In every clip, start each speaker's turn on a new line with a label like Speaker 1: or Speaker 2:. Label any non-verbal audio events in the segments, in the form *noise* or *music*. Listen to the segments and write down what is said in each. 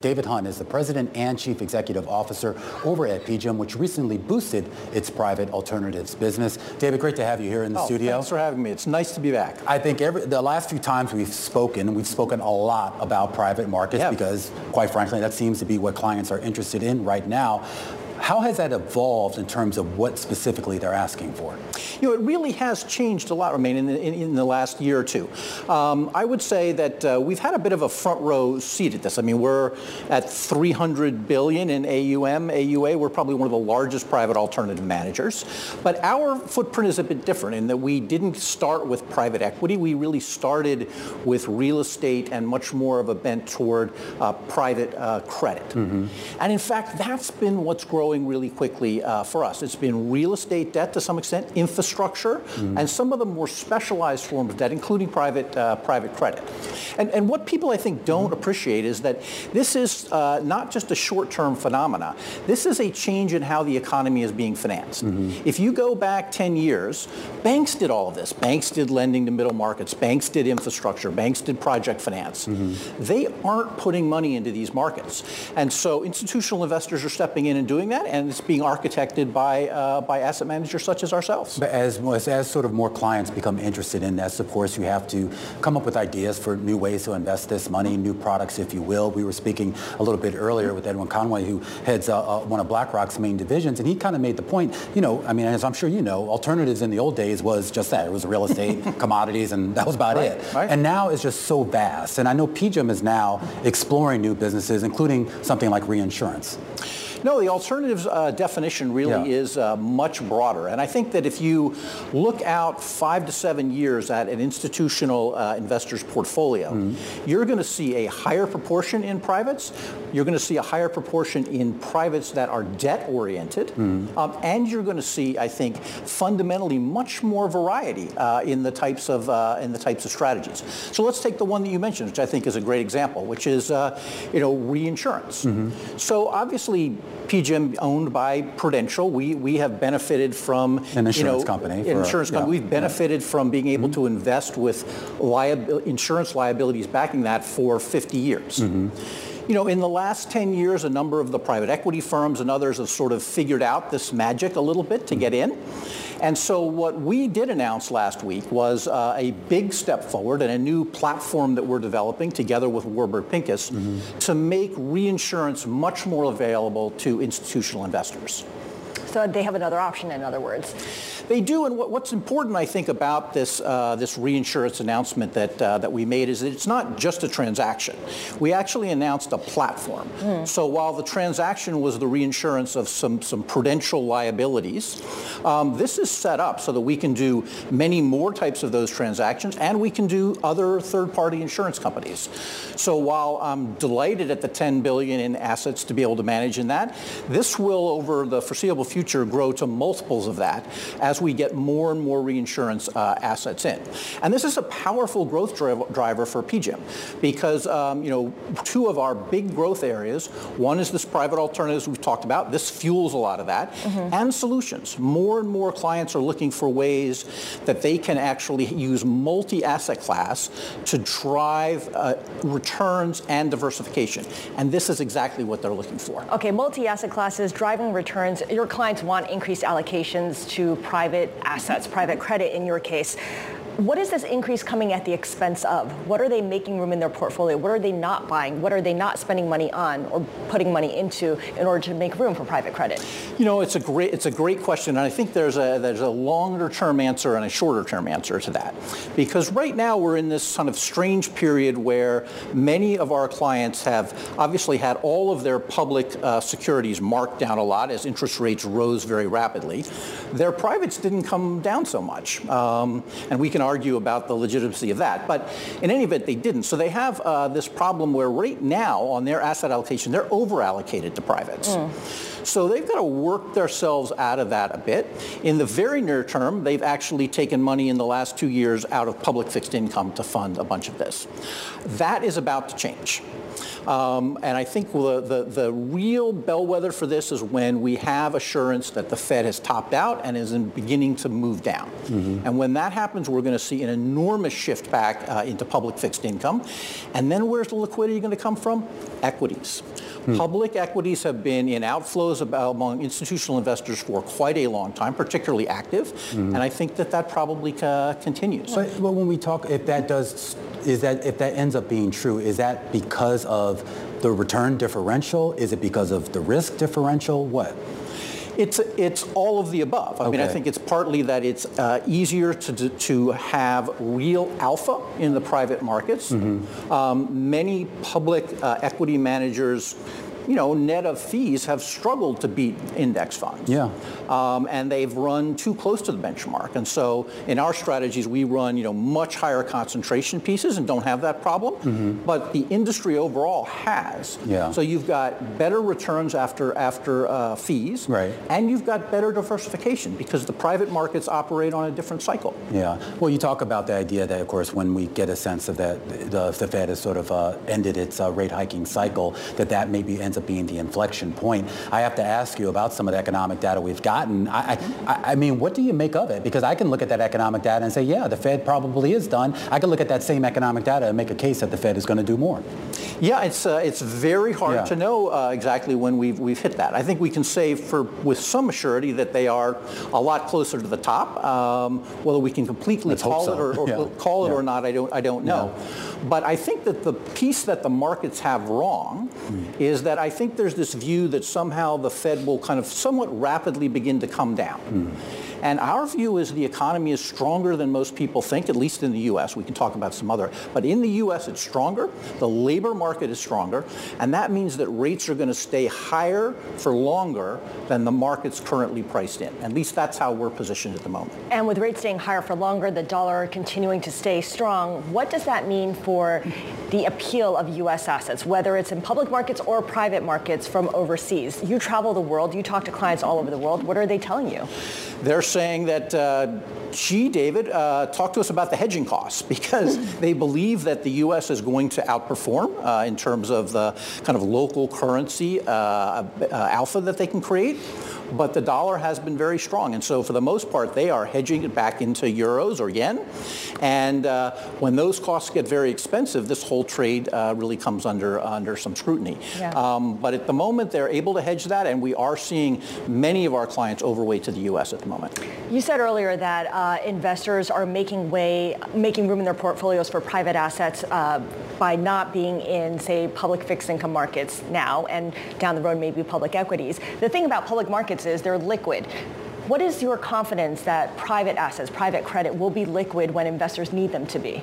Speaker 1: David Hunt is the president and chief executive officer over at PGIM, which recently boosted its private alternatives business. David, great to have you here in the
Speaker 2: oh,
Speaker 1: studio.
Speaker 2: Thanks for having me. It's nice to be back.
Speaker 1: I think every, the last few times we've spoken, we've spoken a lot about private markets yeah. because, quite frankly, that seems to be what clients are interested in right now. How has that evolved in terms of what specifically they're asking for?
Speaker 2: You know, it really has changed a lot, Romaine, in the, in, in the last year or two. Um, I would say that uh, we've had a bit of a front row seat at this. I mean, we're at 300 billion in AUM, AUA. We're probably one of the largest private alternative managers. But our footprint is a bit different in that we didn't start with private equity. We really started with real estate and much more of a bent toward uh, private uh, credit. Mm-hmm. And in fact, that's been what's growing growing really quickly uh, for us. It's been real estate debt to some extent, infrastructure, mm-hmm. and some of the more specialized forms of debt, including private uh, private credit. And, and what people I think don't mm-hmm. appreciate is that this is uh, not just a short-term phenomena. This is a change in how the economy is being financed. Mm-hmm. If you go back 10 years, banks did all of this. Banks did lending to middle markets. Banks did infrastructure. Banks did project finance. Mm-hmm. They aren't putting money into these markets. And so institutional investors are stepping in and doing that that, and it's being architected by uh, by asset managers such as ourselves.
Speaker 1: But as, as, sort of more clients become interested in this, of course, you have to come up with ideas for new ways to invest this money, new products, if you will. We were speaking a little bit earlier with Edwin Conway, who heads uh, uh, one of BlackRock's main divisions, and he kind of made the point. You know, I mean, as I'm sure you know, alternatives in the old days was just that. It was real estate, *laughs* commodities, and that was about
Speaker 2: right,
Speaker 1: it.
Speaker 2: Right.
Speaker 1: And now it's just so vast. And I know PGIM is now exploring new businesses, including something like reinsurance.
Speaker 2: No, the alternatives uh, definition really yeah. is uh, much broader. And I think that if you look out five to seven years at an institutional uh, investor's portfolio, mm-hmm. you're going to see a higher proportion in privates. You're going to see a higher proportion in privates that are debt oriented. Mm-hmm. Um, and you're going to see, I think, fundamentally much more variety uh, in the types of uh, in the types of strategies. So let's take the one that you mentioned, which I think is a great example, which is uh, you know reinsurance. Mm-hmm. So obviously PGIM owned by Prudential. We, we have benefited from
Speaker 1: an insurance
Speaker 2: you know,
Speaker 1: company.
Speaker 2: Insurance company. Yeah, We've benefited yeah. from being able mm-hmm. to invest with liabi- insurance liabilities backing that for 50 years. Mm-hmm. You know, in the last 10 years, a number of the private equity firms and others have sort of figured out this magic a little bit to get in. And so what we did announce last week was uh, a big step forward and a new platform that we're developing together with Warburg Pincus mm-hmm. to make reinsurance much more available to institutional investors.
Speaker 3: So they have another option, in other words.
Speaker 2: They do, and what, what's important, I think, about this uh, this reinsurance announcement that uh, that we made is that it's not just a transaction. We actually announced a platform. Mm. So while the transaction was the reinsurance of some some Prudential liabilities, um, this is set up so that we can do many more types of those transactions, and we can do other third-party insurance companies. So while I'm delighted at the 10 billion in assets to be able to manage in that, this will over the foreseeable future grow to multiples of that as we get more and more reinsurance uh, assets in. And this is a powerful growth driver for PGIM because, um, you know, two of our big growth areas, one is this private alternatives we've talked about. This fuels a lot of that. Mm-hmm. And solutions. More and more clients are looking for ways that they can actually use multi-asset class to drive uh, returns and diversification. And this is exactly what they're looking for.
Speaker 3: Okay, multi-asset classes, driving returns. Your clients want increased allocations to private private assets, private credit in your case. What is this increase coming at the expense of? What are they making room in their portfolio? What are they not buying? What are they not spending money on or putting money into in order to make room for private credit?
Speaker 2: You know, it's a great it's a great question, and I think there's a there's a longer term answer and a shorter term answer to that, because right now we're in this kind of strange period where many of our clients have obviously had all of their public uh, securities marked down a lot as interest rates rose very rapidly. Their privates didn't come down so much, um, and we can argue about the legitimacy of that. But in any event, they didn't. So they have uh, this problem where right now on their asset allocation, they're over allocated to privates. Mm. So they've got to work themselves out of that a bit. In the very near term, they've actually taken money in the last two years out of public fixed income to fund a bunch of this. That is about to change. Um, and I think the, the, the, real bellwether for this is when we have assurance that the Fed has topped out and is beginning to move down. Mm-hmm. And when that happens, we're going to see an enormous shift back uh, into public fixed income. And then where's the liquidity going to come from? Equities. Hmm. Public equities have been in outflows among institutional investors for quite a long time, particularly active, mm-hmm. and I think that that probably uh, continues.
Speaker 1: But, but when we talk, if that does, is that if that ends up being true, is that because of the return differential? Is it because of the risk differential? What?
Speaker 2: It's, it's all of the above. I okay. mean, I think it's partly that it's uh, easier to, to have real alpha in the private markets. Mm-hmm. Um, many public uh, equity managers you know, net of fees have struggled to beat index funds.
Speaker 1: Yeah.
Speaker 2: Um, and they've run too close to the benchmark. And so in our strategies, we run, you know, much higher concentration pieces and don't have that problem. Mm-hmm. But the industry overall has.
Speaker 1: Yeah.
Speaker 2: So you've got better returns after after uh, fees.
Speaker 1: Right.
Speaker 2: And you've got better diversification because the private markets operate on a different cycle.
Speaker 1: Yeah. Well, you talk about the idea that, of course, when we get a sense of that the, the Fed has sort of uh, ended its uh, rate hiking cycle, that that maybe ends up being the inflection point. I have to ask you about some of the economic data we've gotten. I, I, I, mean, what do you make of it? Because I can look at that economic data and say, yeah, the Fed probably is done. I can look at that same economic data and make a case that the Fed is going to do more.
Speaker 2: Yeah, it's uh, it's very hard yeah. to know uh, exactly when we've we've hit that. I think we can say for with some assurity that they are a lot closer to the top. Um, whether we can completely
Speaker 1: Let's
Speaker 2: call
Speaker 1: so.
Speaker 2: it or, or
Speaker 1: yeah.
Speaker 2: call it
Speaker 1: yeah.
Speaker 2: or not, I don't I don't know. But I think that the piece that the markets have wrong mm. is that I think there's this view that somehow the Fed will kind of somewhat rapidly begin to come down. Mm. And our view is the economy is stronger than most people think, at least in the U.S. We can talk about some other, but in the U.S. it's stronger. The labor market is stronger, and that means that rates are going to stay higher for longer than the market's currently priced in. At least that's how we're positioned at the moment.
Speaker 3: And with rates staying higher for longer, the dollar continuing to stay strong, what does that mean for the appeal of U.S. assets, whether it's in public markets or private markets from overseas? You travel the world, you talk to clients all over the world. What are they telling you?
Speaker 2: They're saying that, uh, gee, David, uh, talk to us about the hedging costs because *laughs* they believe that the U.S. is going to outperform uh, in terms of the kind of local currency uh, uh, alpha that they can create but the dollar has been very strong. And so for the most part, they are hedging it back into euros or yen. And uh, when those costs get very expensive, this whole trade uh, really comes under, under some scrutiny. Yeah. Um, but at the moment, they're able to hedge that, and we are seeing many of our clients overweight to the U.S. at the moment.
Speaker 3: You said earlier that uh, investors are making way, making room in their portfolios for private assets uh, by not being in, say, public fixed income markets now, and down the road maybe public equities. The thing about public markets they're liquid. What is your confidence that private assets, private credit will be liquid when investors need them to be?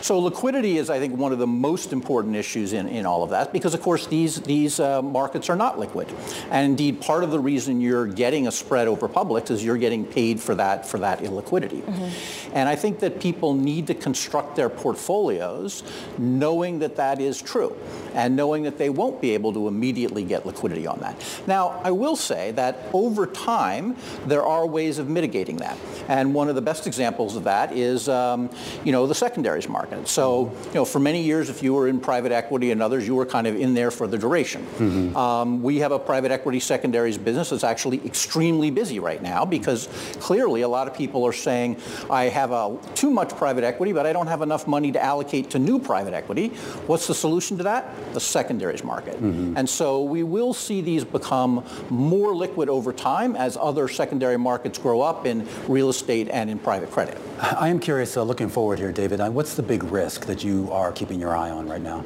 Speaker 2: So liquidity is, I think, one of the most important issues in, in all of that because, of course, these, these uh, markets are not liquid. And indeed, part of the reason you're getting a spread over publics is you're getting paid for that, for that illiquidity. Mm-hmm. And I think that people need to construct their portfolios knowing that that is true and knowing that they won't be able to immediately get liquidity on that. Now, I will say that over time, there are ways of mitigating that. And one of the best examples of that is, um, you know, the secondaries market market. So, you know, for many years, if you were in private equity and others, you were kind of in there for the duration. Mm-hmm. Um, we have a private equity secondaries business that's actually extremely busy right now because clearly a lot of people are saying, I have a, too much private equity, but I don't have enough money to allocate to new private equity. What's the solution to that? The secondaries market. Mm-hmm. And so we will see these become more liquid over time as other secondary markets grow up in real estate and in private credit.
Speaker 1: I am curious, uh, looking forward here, David, what's the big risk that you are keeping your eye on right now?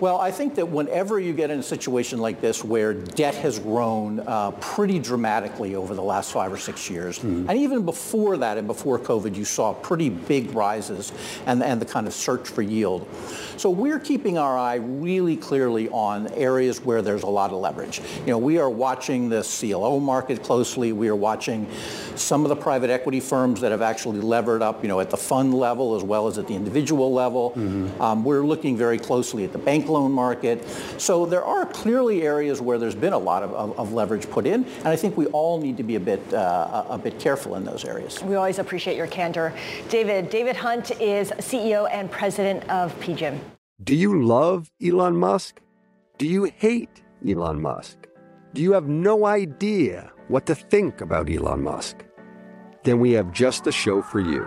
Speaker 2: Well, I think that whenever you get in a situation like this where debt has grown uh, pretty dramatically over the last five or six years, mm-hmm. and even before that and before COVID, you saw pretty big rises and, and the kind of search for yield. So we're keeping our eye really clearly on areas where there's a lot of leverage. You know, we are watching the CLO market closely. We are watching some of the private equity firms that have actually levered up, you know, at the fund level as well as at the individual level. Mm-hmm. Um, we're looking very closely at the bank loan market. So there are clearly areas where there's been a lot of, of, of leverage put in, and I think we all need to be a bit uh, a bit careful in those areas.
Speaker 3: We always appreciate your candor, David. David Hunt is CEO and president of PGIM.
Speaker 4: Do you love Elon Musk? Do you hate Elon Musk? Do you have no idea what to think about Elon Musk? Then we have just the show for you.